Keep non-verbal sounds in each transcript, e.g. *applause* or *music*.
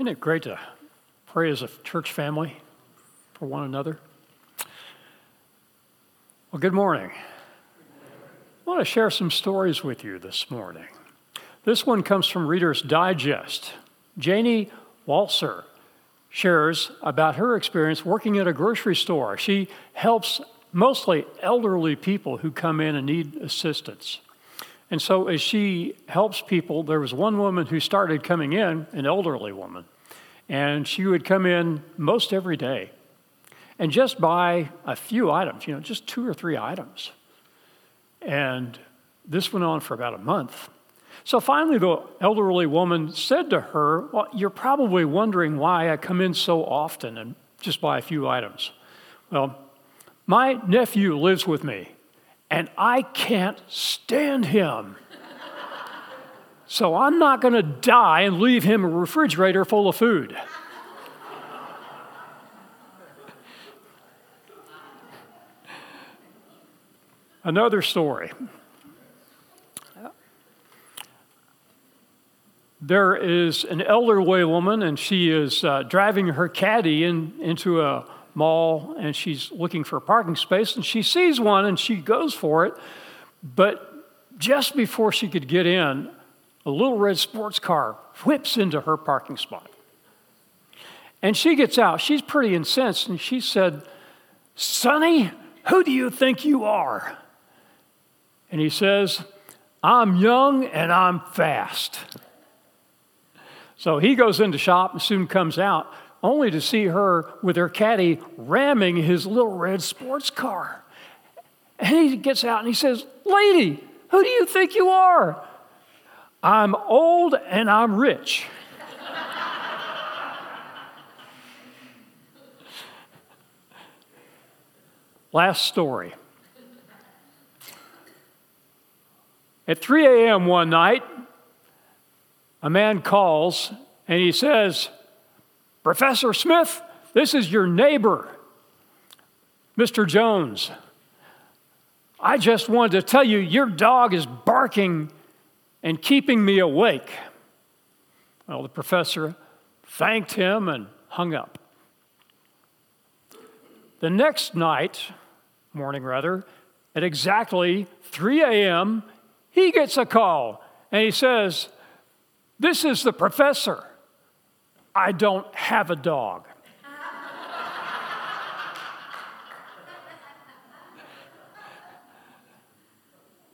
Isn't it great to pray as a church family for one another? Well, good morning. I want to share some stories with you this morning. This one comes from Reader's Digest. Janie Walser shares about her experience working at a grocery store. She helps mostly elderly people who come in and need assistance. And so, as she helps people, there was one woman who started coming in, an elderly woman, and she would come in most every day and just buy a few items, you know, just two or three items. And this went on for about a month. So finally, the elderly woman said to her, Well, you're probably wondering why I come in so often and just buy a few items. Well, my nephew lives with me and I can't stand him. so I'm not going to die and leave him a refrigerator full of food. Another story. There is an elderly woman, and she is uh, driving her caddy in, into a mall and she's looking for a parking space and she sees one and she goes for it. But just before she could get in, a little red sports car whips into her parking spot. And she gets out. She's pretty incensed and she said, Sonny, who do you think you are? And he says, I'm young and I'm fast. So he goes into shop and soon comes out only to see her with her caddy ramming his little red sports car. And he gets out and he says, Lady, who do you think you are? I'm old and I'm rich. *laughs* Last story. At 3 a.m. one night, a man calls and he says, Professor Smith, this is your neighbor, Mr. Jones. I just wanted to tell you your dog is barking and keeping me awake. Well, the professor thanked him and hung up. The next night, morning rather, at exactly 3 a.m., he gets a call and he says, This is the professor. I don't have a dog.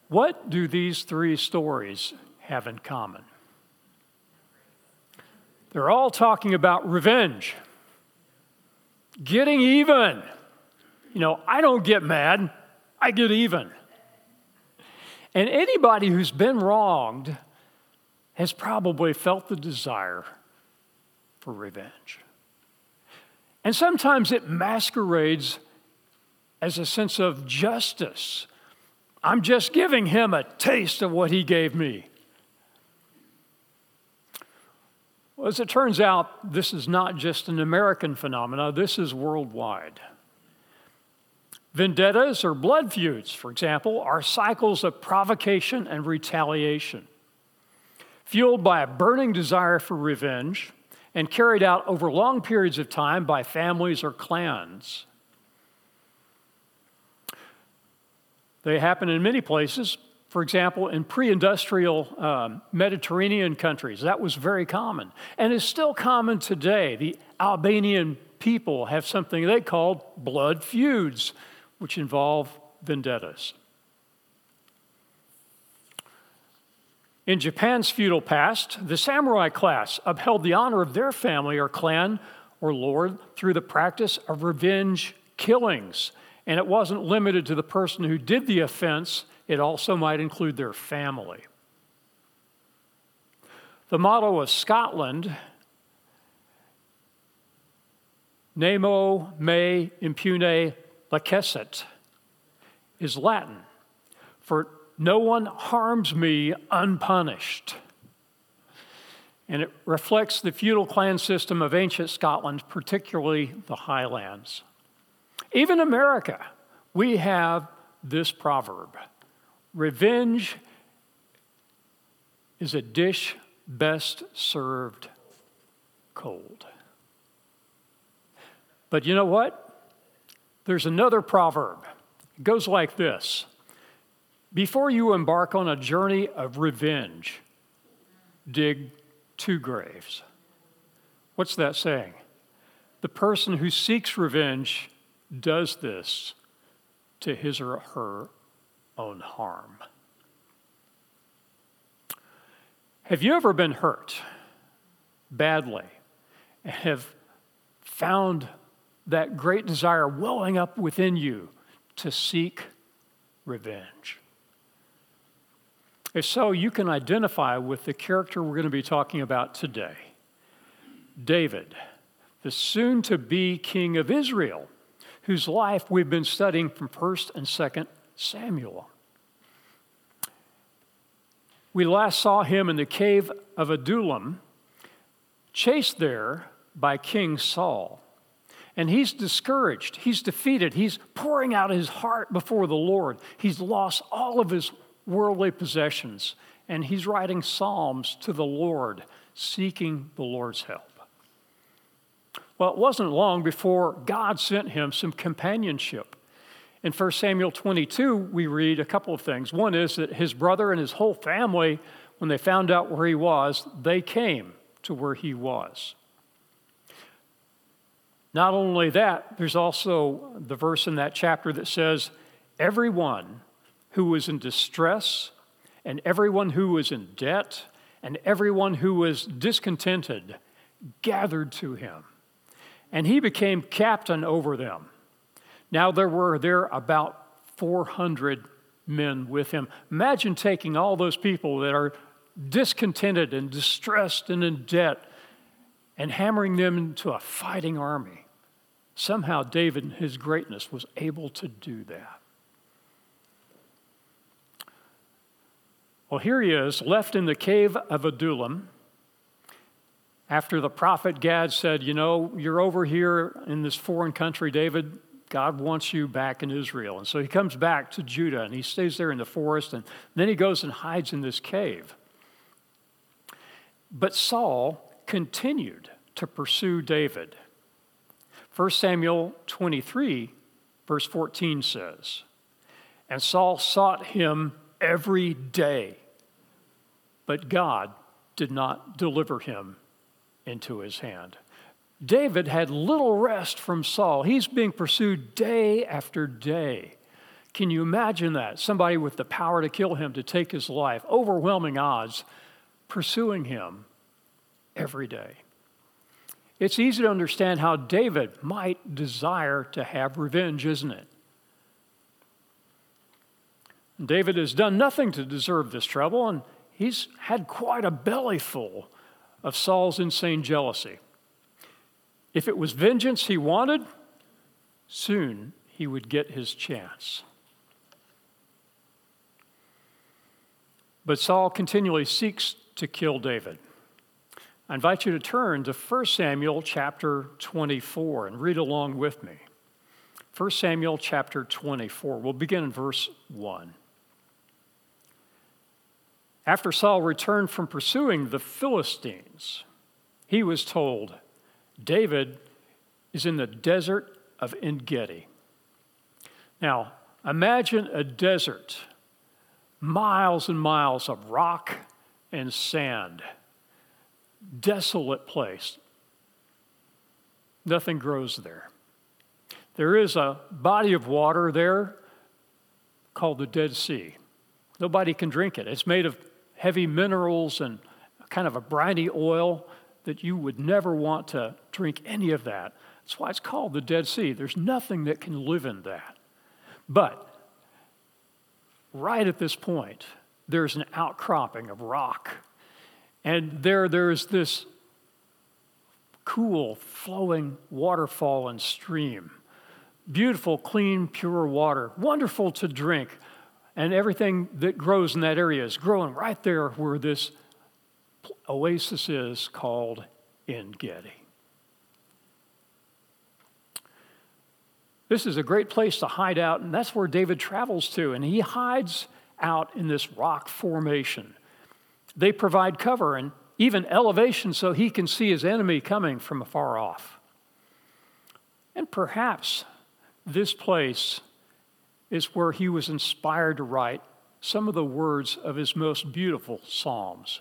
what do these three stories have in common? They're all talking about revenge, getting even. You know, I don't get mad, I get even. And anybody who's been wronged has probably felt the desire for revenge. And sometimes it masquerades as a sense of justice. I'm just giving him a taste of what he gave me. Well, as it turns out, this is not just an American phenomenon, this is worldwide. Vendettas or blood feuds, for example, are cycles of provocation and retaliation, fueled by a burning desire for revenge and carried out over long periods of time by families or clans. They happen in many places. For example, in pre industrial um, Mediterranean countries, that was very common and is still common today. The Albanian people have something they called blood feuds, which involve vendettas. In Japan's feudal past, the samurai class upheld the honor of their family or clan or lord through the practice of revenge killings. And it wasn't limited to the person who did the offense, it also might include their family. The motto of Scotland, Nemo me impune lacessit, is Latin for no one harms me unpunished. And it reflects the feudal clan system of ancient Scotland, particularly the Highlands. Even America, we have this proverb revenge is a dish best served cold. But you know what? There's another proverb. It goes like this Before you embark on a journey of revenge, dig two graves. What's that saying? The person who seeks revenge does this to his or her own harm. Have you ever been hurt badly and have found that great desire welling up within you to seek revenge? If so, you can identify with the character we're going to be talking about today David, the soon to be king of Israel, whose life we've been studying from 1st and 2nd Samuel. We last saw him in the cave of Adullam, chased there by King Saul. And he's discouraged. He's defeated. He's pouring out his heart before the Lord. He's lost all of his worldly possessions. And he's writing psalms to the Lord, seeking the Lord's help. Well, it wasn't long before God sent him some companionship. In 1 Samuel 22, we read a couple of things. One is that his brother and his whole family, when they found out where he was, they came to where he was. Not only that, there's also the verse in that chapter that says, Everyone who was in distress, and everyone who was in debt, and everyone who was discontented gathered to him. And he became captain over them. Now there were there about 400 men with him. Imagine taking all those people that are discontented and distressed and in debt and hammering them into a fighting army. Somehow, David, in his greatness, was able to do that. Well, here he is, left in the cave of Adullam. After the prophet Gad said, You know, you're over here in this foreign country, David. God wants you back in Israel. And so he comes back to Judah and he stays there in the forest and then he goes and hides in this cave. But Saul continued to pursue David. 1 Samuel 23, verse 14 says, And Saul sought him every day. But God did not deliver him into his hand. David had little rest from Saul. He's being pursued day after day. Can you imagine that? Somebody with the power to kill him, to take his life, overwhelming odds, pursuing him every day. It's easy to understand how David might desire to have revenge, isn't it? David has done nothing to deserve this trouble, and he's had quite a bellyful of Saul's insane jealousy. If it was vengeance he wanted, soon he would get his chance. But Saul continually seeks to kill David. I invite you to turn to 1 Samuel chapter 24 and read along with me. 1 Samuel chapter 24. We'll begin in verse 1. After Saul returned from pursuing the Philistines, he was told, David is in the desert of En Gedi. Now, imagine a desert, miles and miles of rock and sand, desolate place. Nothing grows there. There is a body of water there called the Dead Sea. Nobody can drink it. It's made of heavy minerals and kind of a briny oil that you would never want to drink any of that. That's why it's called the Dead Sea. There's nothing that can live in that. But right at this point, there's an outcropping of rock. And there, there's this cool, flowing waterfall and stream. Beautiful, clean, pure water. Wonderful to drink and everything that grows in that area is growing right there where this oasis is called En Gedi. This is a great place to hide out, and that's where David travels to, and he hides out in this rock formation. They provide cover, and even elevation so he can see his enemy coming from afar off. And perhaps this place is where he was inspired to write some of the words of his most beautiful Psalms,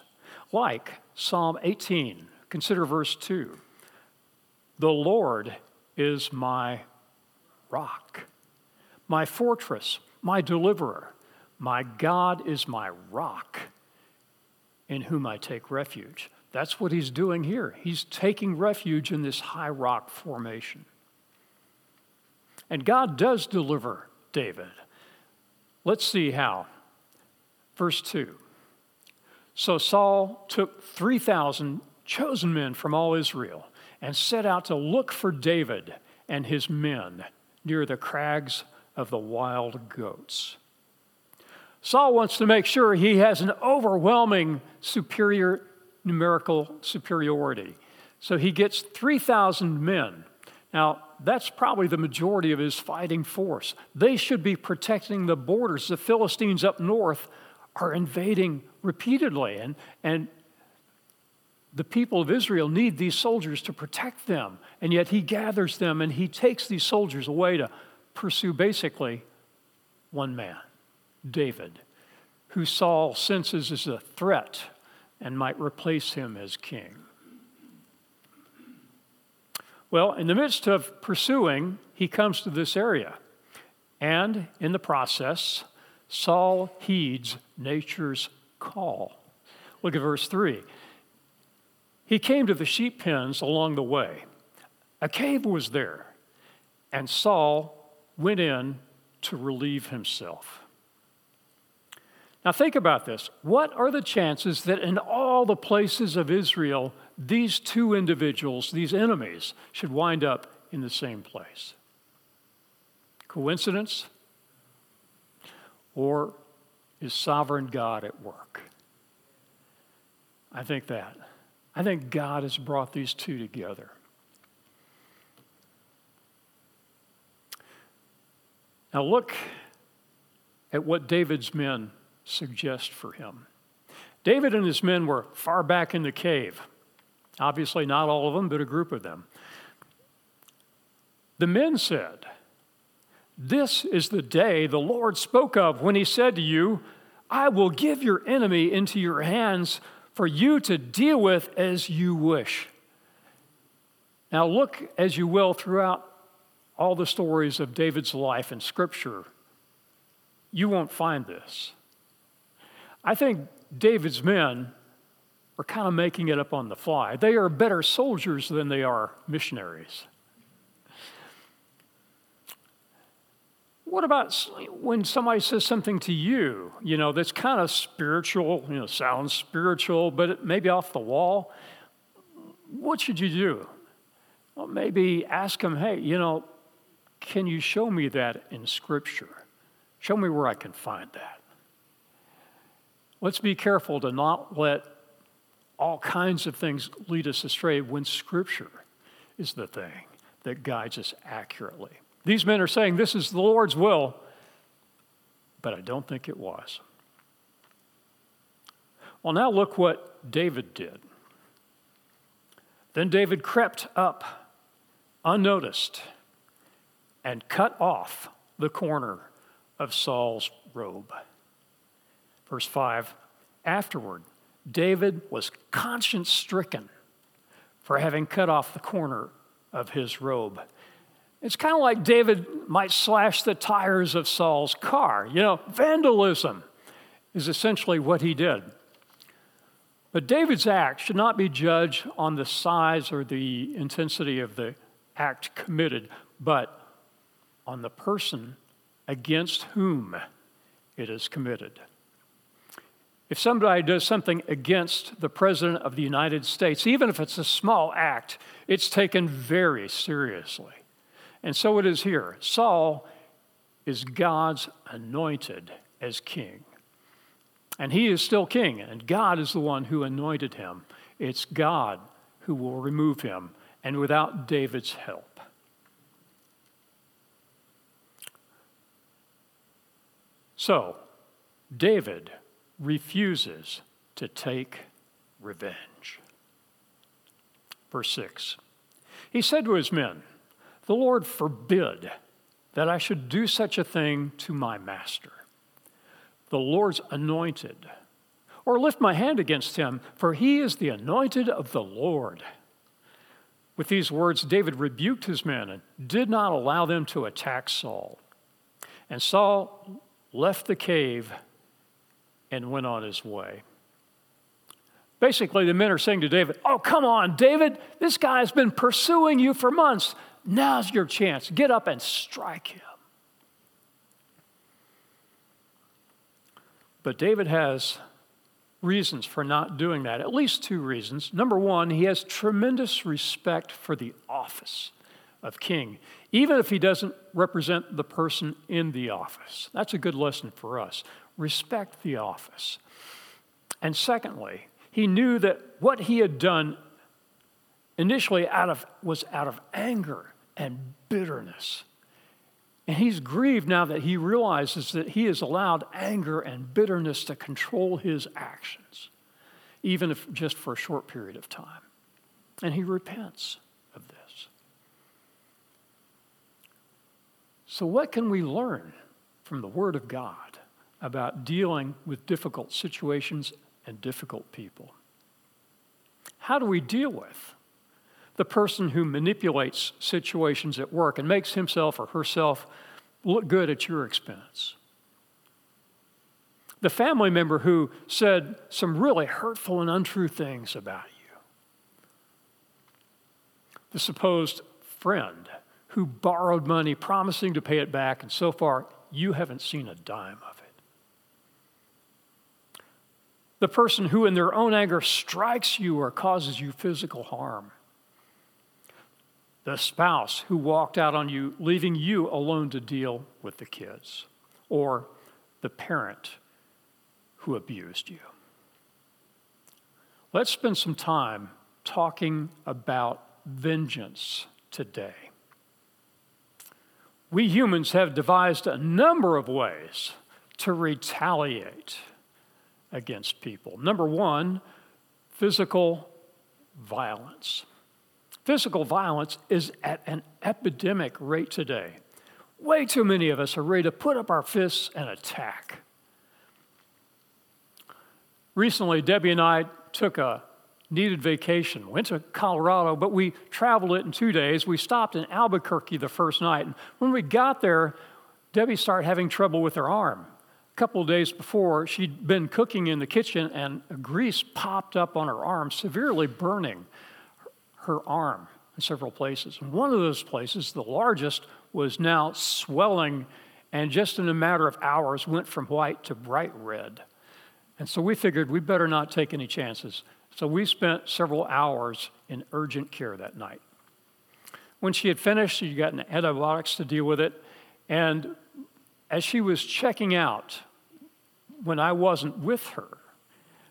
like Psalm 18. Consider verse 2. The Lord is my rock, my fortress, my deliverer. My God is my rock in whom I take refuge. That's what he's doing here. He's taking refuge in this high rock formation. And God does deliver David. Let's see how. Verse 2. So Saul took 3,000 chosen men from all Israel and set out to look for David and his men near the crags of the wild goats. Saul wants to make sure he has an overwhelming superior numerical superiority. So he gets 3,000 men. Now, that's probably the majority of his fighting force. They should be protecting the borders. The Philistines up north are invading repeatedly, and, and the people of Israel need these soldiers to protect them. And yet he gathers them and he takes these soldiers away to pursue basically one man, David, who Saul senses as a threat and might replace him as king. Well, in the midst of pursuing, he comes to this area. And in the process, Saul heeds nature's call. Look at verse 3. He came to the sheep pens along the way. A cave was there, and Saul went in to relieve himself. Now, think about this. What are the chances that in all the places of Israel, these two individuals, these enemies, should wind up in the same place? Coincidence? Or is sovereign God at work? I think that. I think God has brought these two together. Now, look at what David's men suggest for him. David and his men were far back in the cave. Obviously, not all of them, but a group of them. The men said, This is the day the Lord spoke of when he said to you, I will give your enemy into your hands for you to deal with as you wish. Now, look as you will throughout all the stories of David's life in Scripture. You won't find this. I think David's men are kind of making it up on the fly. They are better soldiers than they are missionaries. What about when somebody says something to you, you know, that's kind of spiritual, you know, sounds spiritual, but it may be off the wall? What should you do? Well, maybe ask them, hey, you know, can you show me that in Scripture? Show me where I can find that. Let's be careful to not let all kinds of things lead us astray when Scripture is the thing that guides us accurately. These men are saying this is the Lord's will, but I don't think it was. Well, now look what David did. Then David crept up unnoticed and cut off the corner of Saul's robe. Verse 5 Afterward, David was conscience stricken for having cut off the corner of his robe. It's kind of like David might slash the tires of Saul's car. You know, vandalism is essentially what he did. But David's act should not be judged on the size or the intensity of the act committed, but on the person against whom it is committed. If somebody does something against the President of the United States, even if it's a small act, it's taken very seriously. And so it is here. Saul is God's anointed as king. And he is still king, and God is the one who anointed him. It's God who will remove him, and without David's help. So, David refuses to take revenge. Verse 6 He said to his men, The Lord forbid that I should do such a thing to my master, the Lord's anointed, or lift my hand against him, for he is the anointed of the Lord. With these words, David rebuked his men and did not allow them to attack Saul. And Saul left the cave and went on his way. Basically, the men are saying to David, Oh, come on, David, this guy's been pursuing you for months. Now's your chance. Get up and strike him. But David has reasons for not doing that, at least two reasons. Number one, he has tremendous respect for the office of king, even if he doesn't represent the person in the office. That's a good lesson for us. Respect the office. And secondly, he knew that what he had done initially out of, was out of anger and bitterness. And he's grieved now that he realizes that he has allowed anger and bitterness to control his actions, even if just for a short period of time. And he repents of this. So, what can we learn from the Word of God about dealing with difficult situations and difficult people? How do we deal with the person who manipulates situations at work and makes himself or herself look good at your expense. The family member who said some really hurtful and untrue things about you. The supposed friend who borrowed money promising to pay it back, and so far you haven't seen a dime of it. The person who, in their own anger, strikes you or causes you physical harm the spouse who walked out on you, leaving you alone to deal with the kids, or the parent who abused you. Let's spend some time talking about vengeance today. We humans have devised a number of ways to retaliate against people. Number one, physical violence. Physical violence is at an epidemic rate today. Way too many of us are ready to put up our fists and attack. Recently, Debbie and I took a needed vacation, went to Colorado, but we traveled it in two days. We stopped in Albuquerque the first night. And when we got there, Debbie started having trouble with her arm. A couple days before, she'd been cooking in the kitchen and grease popped up on her arm, severely burning her arm in several places. And one of those places, the largest, was now swelling and just in a matter of hours went from white to bright red. And so we figured we better not take any chances. So we spent several hours in urgent care that night. When she had finished, she got antibiotics to deal with it. And as she was checking out, when I wasn't with her,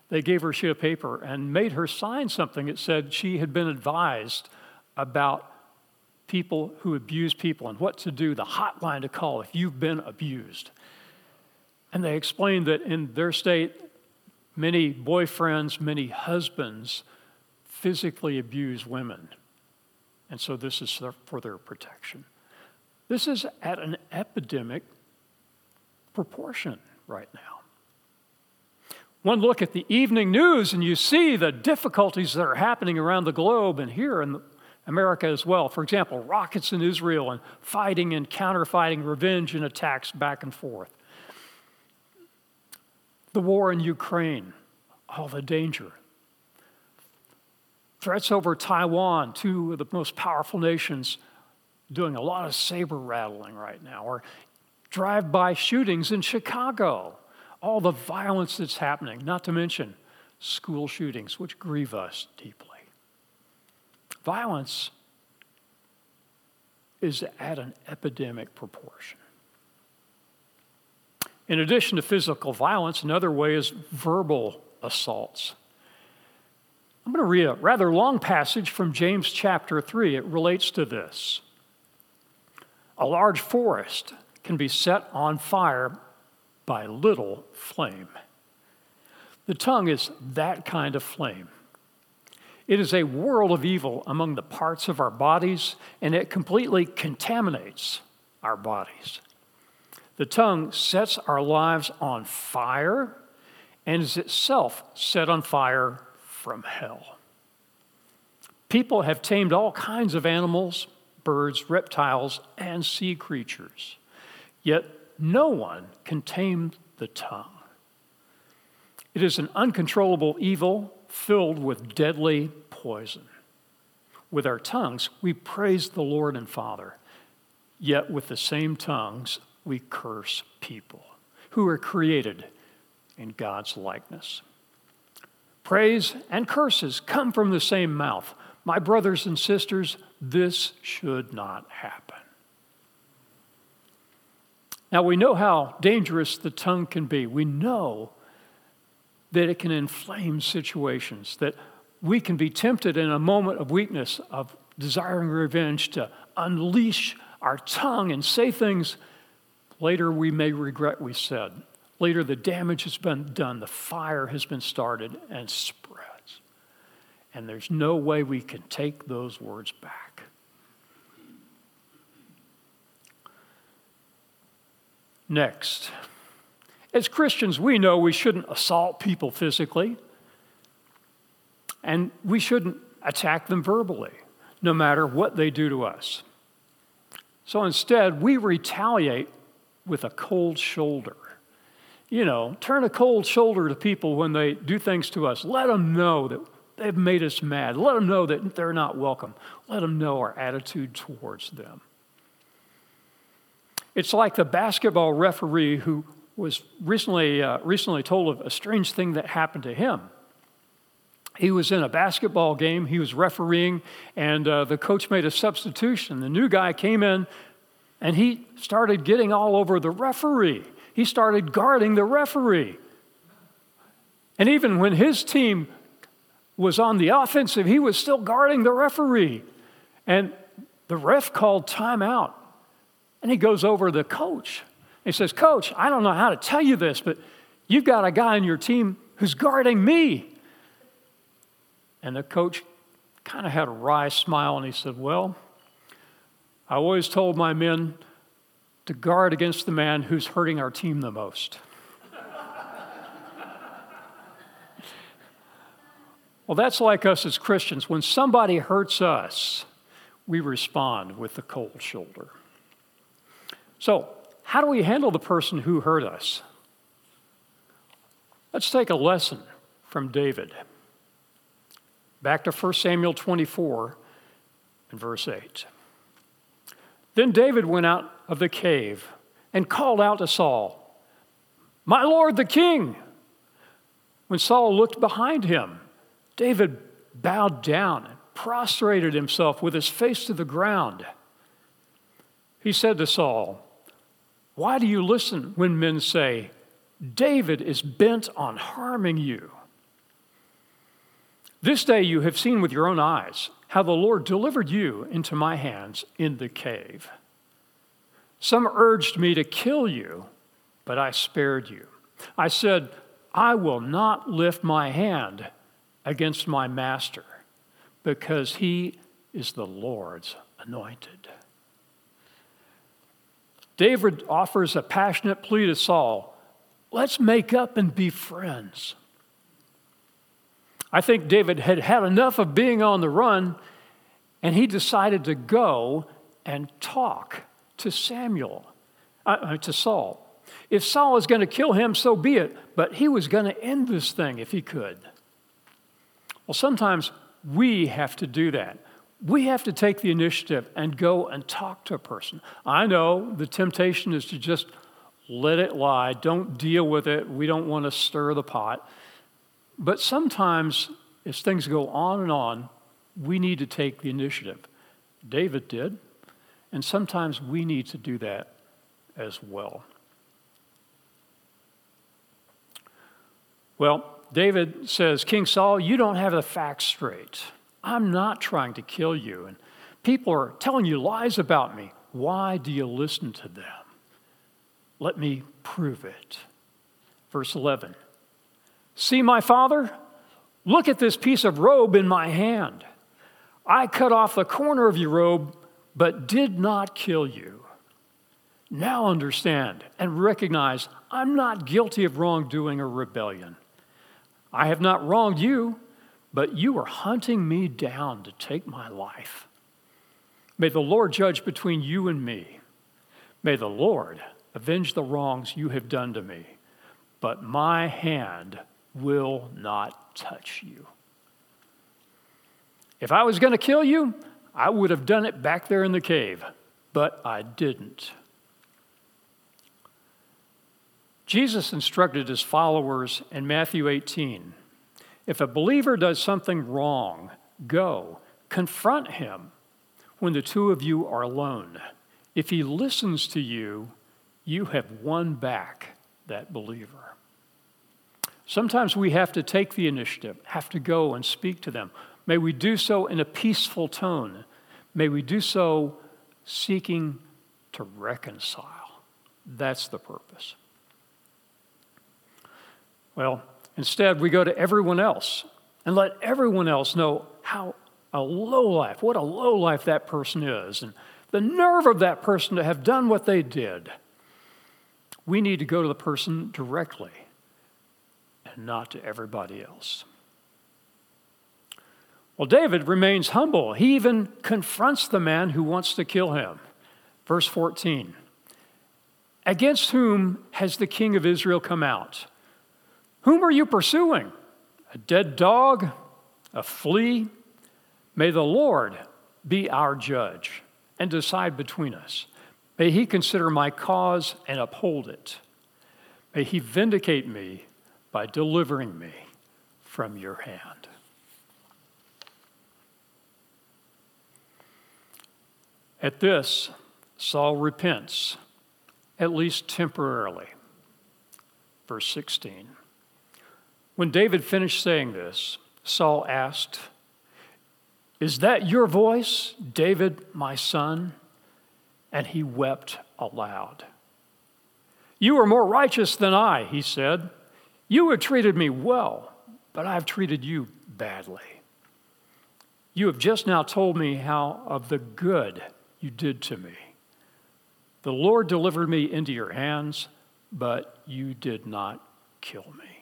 they gave her a sheet of paper and made her sign something that said she had been advised about people who abuse people and what to do, the hotline to call if you've been abused. And they explained that in their state, many boyfriends, many husbands physically abuse women. And so this is for their protection. This is at an epidemic proportion right now. One look at the evening news and you see the difficulties that are happening around the globe and here in America as well. For example, rockets in Israel and fighting and counterfighting, revenge and attacks back and forth. The war in Ukraine, all the danger. Threats over Taiwan, two of the most powerful nations doing a lot of saber rattling right now, or drive by shootings in Chicago all the violence that's happening, not to mention school shootings, which grieve us deeply. Violence is at an epidemic proportion. In addition to physical violence, another way is verbal assaults. I'm going to read a rather long passage from James chapter 3. It relates to this. A large forest can be set on fire by little flame. The tongue is that kind of flame. It is a world of evil among the parts of our bodies, and it completely contaminates our bodies. The tongue sets our lives on fire and is itself set on fire from hell. People have tamed all kinds of animals, birds, reptiles, and sea creatures, yet no one can tame the tongue. It is an uncontrollable evil filled with deadly poison. With our tongues, we praise the Lord and Father, yet with the same tongues, we curse people who are created in God's likeness. Praise and curses come from the same mouth. My brothers and sisters, this should not happen. Now, we know how dangerous the tongue can be. We know that it can inflame situations, that we can be tempted in a moment of weakness, of desiring revenge, to unleash our tongue and say things later we may regret we said. Later, the damage has been done, the fire has been started and spreads. And there's no way we can take those words back. Next, as Christians, we know we shouldn't assault people physically, and we shouldn't attack them verbally, no matter what they do to us. So instead, we retaliate with a cold shoulder. You know, turn a cold shoulder to people when they do things to us. Let them know that they've made us mad. Let them know that they're not welcome. Let them know our attitude towards them. It's like the basketball referee who was recently, uh, recently told of a strange thing that happened to him. He was in a basketball game, he was refereeing, and uh, the coach made a substitution. The new guy came in and he started getting all over the referee. He started guarding the referee. And even when his team was on the offensive, he was still guarding the referee. And the ref called timeout. And he goes over to the coach he says, Coach, I don't know how to tell you this, but you've got a guy on your team who's guarding me. And the coach kind of had a wry smile and he said, Well, I always told my men to guard against the man who's hurting our team the most. *laughs* well, that's like us as Christians. When somebody hurts us, we respond with the cold shoulder. So, how do we handle the person who hurt us? Let's take a lesson from David. Back to 1 Samuel 24 and verse 8. Then David went out of the cave and called out to Saul, My Lord the king! When Saul looked behind him, David bowed down and prostrated himself with his face to the ground. He said to Saul, why do you listen when men say, David is bent on harming you? This day you have seen with your own eyes how the Lord delivered you into my hands in the cave. Some urged me to kill you, but I spared you. I said, I will not lift my hand against my master, because he is the Lord's anointed. David offers a passionate plea to Saul let's make up and be friends. I think David had had enough of being on the run, and he decided to go and talk to Samuel, uh, uh to Saul. If Saul was going to kill him, so be it, but he was going to end this thing if he could. Well, sometimes we have to do that we have to take the initiative and go and talk to a person. I know the temptation is to just let it lie, don't deal with it. We don't want to stir the pot. But sometimes, as things go on and on, we need to take the initiative. David did, and sometimes we need to do that as well. Well, David says, King Saul, you don't have the facts straight. I'm not trying to kill you. And people are telling you lies about me. Why do you listen to them? Let me prove it. Verse 11 See my father? Look at this piece of robe in my hand. I cut off the corner of your robe, but did not kill you. Now understand and recognize I'm not guilty of wrongdoing or rebellion. I have not wronged you, but you are hunting me down to take my life. May the Lord judge between you and me. May the Lord avenge the wrongs you have done to me, but my hand will not touch you. If I was going to kill you, I would have done it back there in the cave, but I didn't. Jesus instructed his followers in Matthew 18 if a believer does something wrong, go, confront him when the two of you are alone. If he listens to you, you have won back that believer. Sometimes we have to take the initiative, have to go and speak to them. May we do so in a peaceful tone. May we do so seeking to reconcile. That's the purpose. Well, instead, we go to everyone else and let everyone else know how a low life, what a low life that person is, and the nerve of that person to have done what they did. We need to go to the person directly and not to everybody else. Well, David remains humble. He even confronts the man who wants to kill him. Verse 14 Against whom has the king of Israel come out? Whom are you pursuing? A dead dog? A flea? May the Lord be our judge and decide between us. May he consider my cause and uphold it. May he vindicate me by delivering me from your hand. At this, Saul repents, at least temporarily. Verse 16. When David finished saying this, Saul asked, Is that your voice, David, my son? And he wept aloud. You are more righteous than I, he said. You have treated me well, but I have treated you badly. You have just now told me how of the good you did to me. The Lord delivered me into your hands, but you did not kill me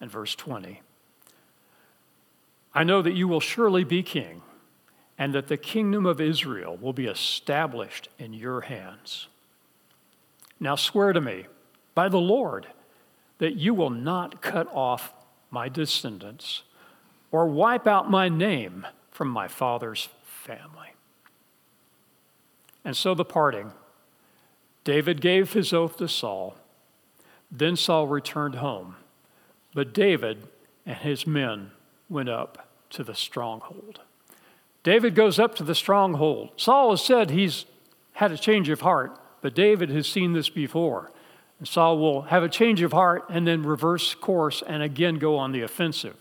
and verse 20. I know that you will surely be king, and that the kingdom of Israel will be established in your hands. Now swear to me, by the Lord, that you will not cut off my descendants or wipe out my name from my father's family. And so the parting, David gave his oath to Saul. Then Saul returned home but David and his men went up to the stronghold. David goes up to the stronghold. Saul has said he's had a change of heart, but David has seen this before. And Saul will have a change of heart and then reverse course and again go on the offensive.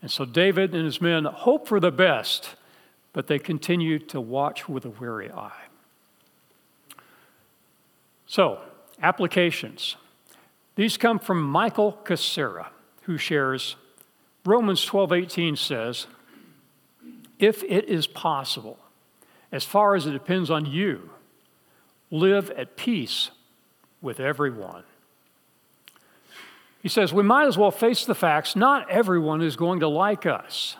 And so David and his men hope for the best, but they continue to watch with a weary eye. So, applications. These come from Michael Cassera, who shares Romans 12:18 says, "If it is possible, as far as it depends on you, live at peace with everyone." He says, "We might as well face the facts. Not everyone is going to like us.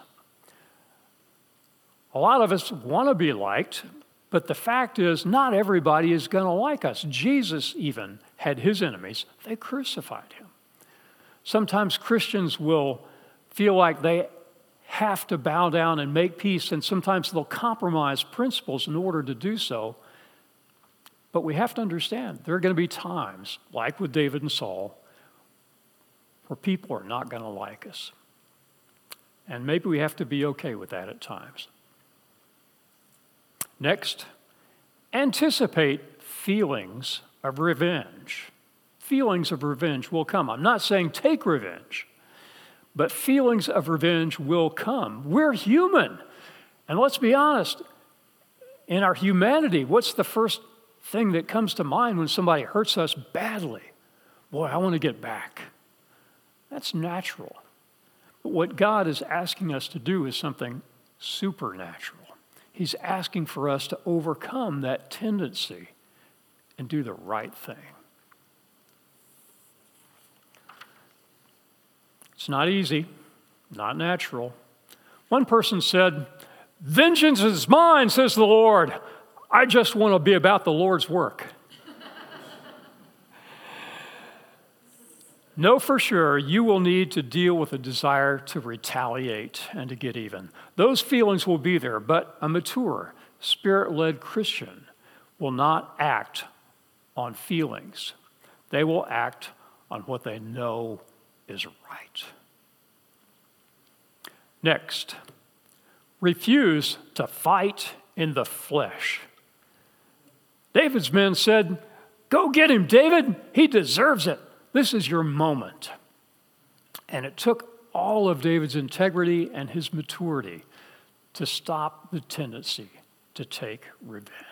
A lot of us want to be liked, but the fact is, not everybody is going to like us. Jesus even had his enemies, they crucified him. Sometimes Christians will feel like they have to bow down and make peace, and sometimes they'll compromise principles in order to do so. But we have to understand there are going to be times, like with David and Saul, where people are not going to like us. And maybe we have to be okay with that at times. Next, anticipate feelings of revenge. Feelings of revenge will come. I'm not saying take revenge, but feelings of revenge will come. We're human. And let's be honest, in our humanity, what's the first thing that comes to mind when somebody hurts us badly? Boy, I want to get back. That's natural. But what God is asking us to do is something supernatural. He's asking for us to overcome that tendency and do the right thing. It's not easy, not natural. One person said, Vengeance is mine, says the Lord. I just want to be about the Lord's work. *laughs* Know for sure you will need to deal with a desire to retaliate and to get even. Those feelings will be there, but a mature, spirit led Christian will not act on feelings. They will act on what they know is right. Next, refuse to fight in the flesh. David's men said, Go get him, David. He deserves it. This is your moment. And it took all of David's integrity and his maturity to stop the tendency to take revenge.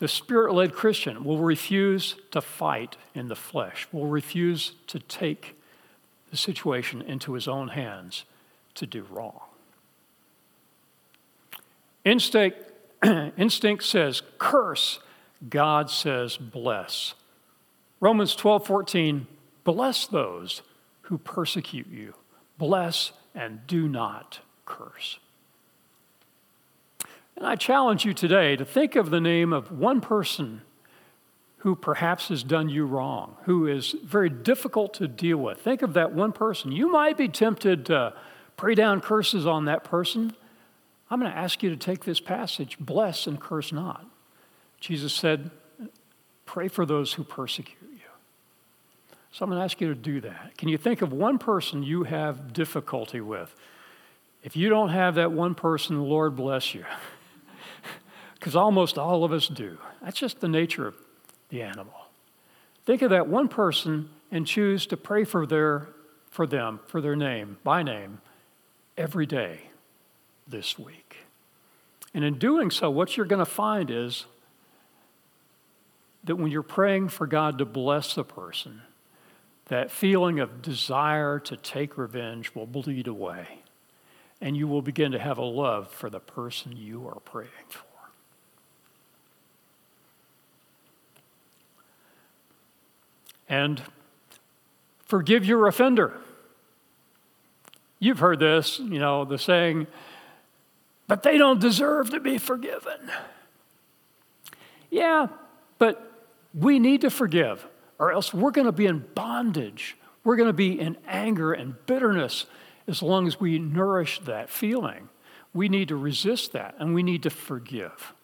The spirit led Christian will refuse to fight in the flesh, will refuse to take the situation into his own hands to do wrong. Instinct, *clears throat* instinct says curse, God says bless. Romans 12, 14, bless those who persecute you. Bless and do not curse. And I challenge you today to think of the name of one person who perhaps has done you wrong, who is very difficult to deal with. Think of that one person. You might be tempted to pray down curses on that person. I'm going to ask you to take this passage bless and curse not. Jesus said, Pray for those who persecute. You. So I'm going to ask you to do that. Can you think of one person you have difficulty with? If you don't have that one person, Lord bless you. *laughs* Because almost all of us do. That's just the nature of the animal. Think of that one person and choose to pray for, their, for them, for their name, by name, every day this week. And in doing so, what you're going to find is that when you're praying for God to bless the person, that feeling of desire to take revenge will bleed away, and you will begin to have a love for the person you are praying for. And forgive your offender. You've heard this, you know, the saying, but they don't deserve to be forgiven. Yeah, but we need to forgive or else we're going to be in bondage. We're going to be in anger and bitterness as long as we nourish that feeling. We need to resist that and we need to forgive.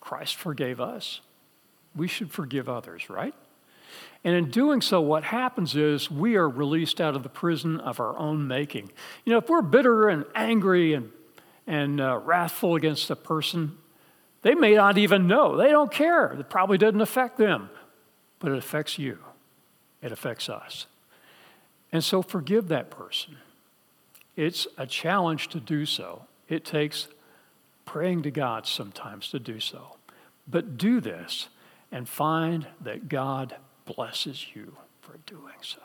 Christ forgave us. We should forgive others, right? And in doing so, what happens is we are released out of the prison of our own making. You know, if we're bitter and angry and, and uh, wrathful against a person, they may not even know. They don't care. It probably doesn't affect them but it affects you, it affects us. And so forgive that person. It's a challenge to do so. It takes praying to God sometimes to do so. But do this and find that God blesses you for doing so.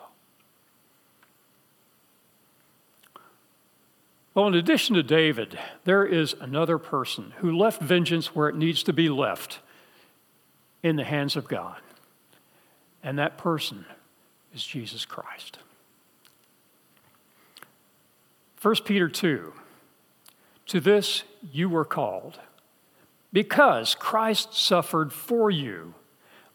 Well, in addition to David, there is another person who left vengeance where it needs to be left in the hands of God. And that person is Jesus Christ. 1 Peter 2 To this you were called, because Christ suffered for you,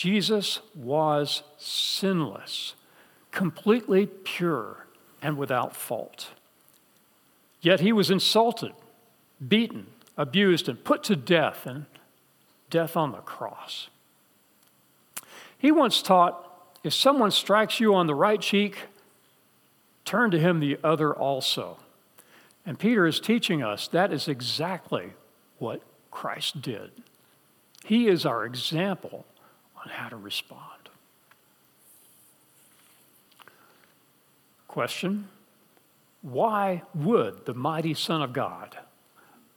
Jesus was sinless, completely pure, and without fault. Yet he was insulted, beaten, abused, and put to death, and death on the cross. He once taught if someone strikes you on the right cheek, turn to him the other also. And Peter is teaching us that is exactly what Christ did. He is our example on how to respond. Question Why would the mighty Son of God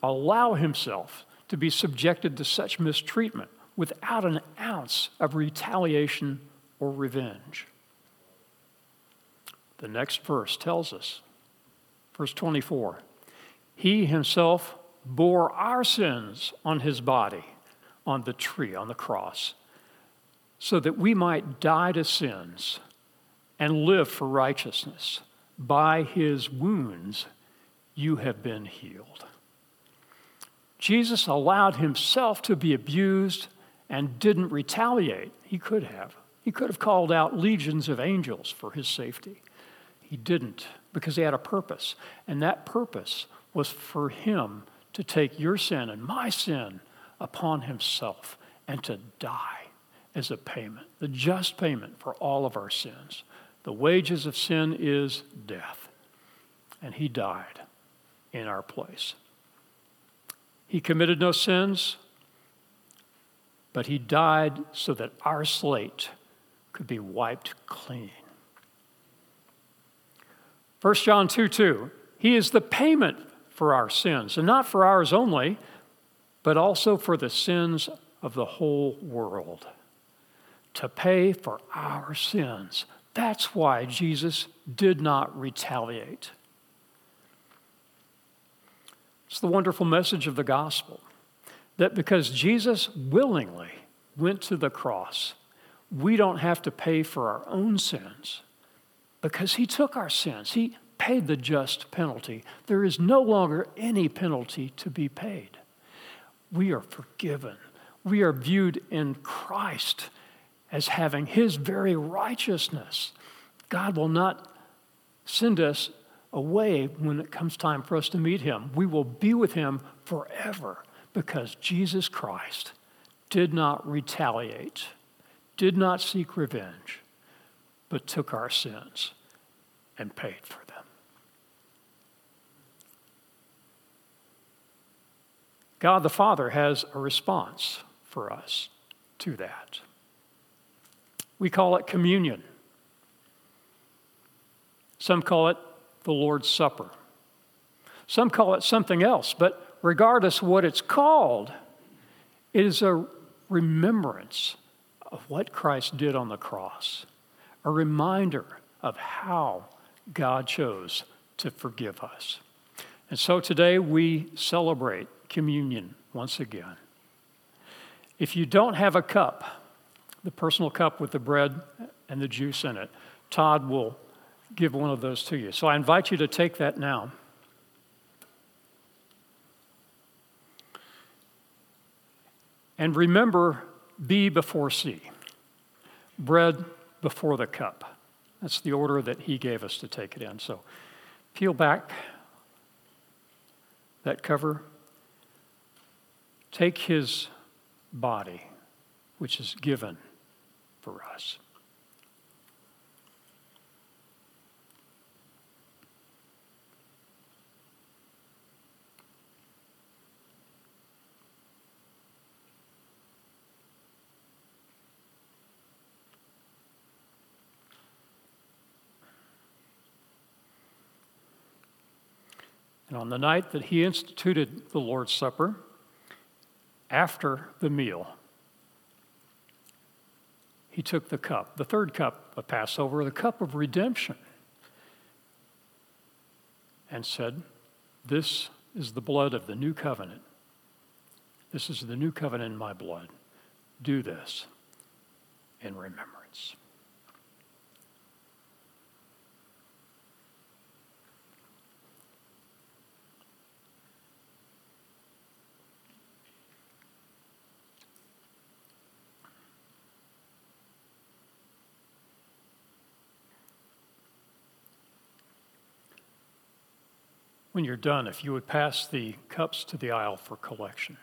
allow himself to be subjected to such mistreatment without an ounce of retaliation or revenge? The next verse tells us, verse 24, He himself bore our sins on his body on the tree, on the cross, so that we might die to sins and live for righteousness. By his wounds you have been healed. Jesus allowed himself to be abused and didn't retaliate. He could have. He could have called out legions of angels for his safety. He didn't because he had a purpose. And that purpose was for him to take your sin and my sin upon himself and to die as a payment, the just payment for all of our sins. The wages of sin is death, and he died in our place. He committed no sins, but he died so that our slate could be wiped clean. 1 John 2 2, he is the payment for our sins, and not for ours only, but also for the sins of the whole world. To pay for our sins. That's why Jesus did not retaliate. It's the wonderful message of the gospel that because Jesus willingly went to the cross, we don't have to pay for our own sins because he took our sins. He paid the just penalty. There is no longer any penalty to be paid. We are forgiven. We are viewed in Christ as having his very righteousness. God will not send us away when it comes time for us to meet him. We will be with him forever because Jesus Christ did not retaliate, did not seek revenge, but took our sins and paid for them. God the Father has a response for us to that. We call it communion. Some call it the Lord's Supper. Some call it something else, but regardless what it's called, it is a remembrance of what Christ did on the cross, a reminder of how God chose to forgive us. And so today we celebrate communion once again. If you don't have a cup, the personal cup with the bread and the juice in it, Todd will give one of those to you. So I invite you to take that now. And remember B before C bread before the cup. That's the order that he gave us to take it in. So peel back that cover take his body, which is given for us. And on the night that he instituted the Lord's Supper, after the meal, he took the cup, the third cup of Passover, the cup of redemption, and said, This is the blood of the new covenant. This is the new covenant in my blood. Do this in remembrance. When you're done, if you would pass the cups to the aisle for collection.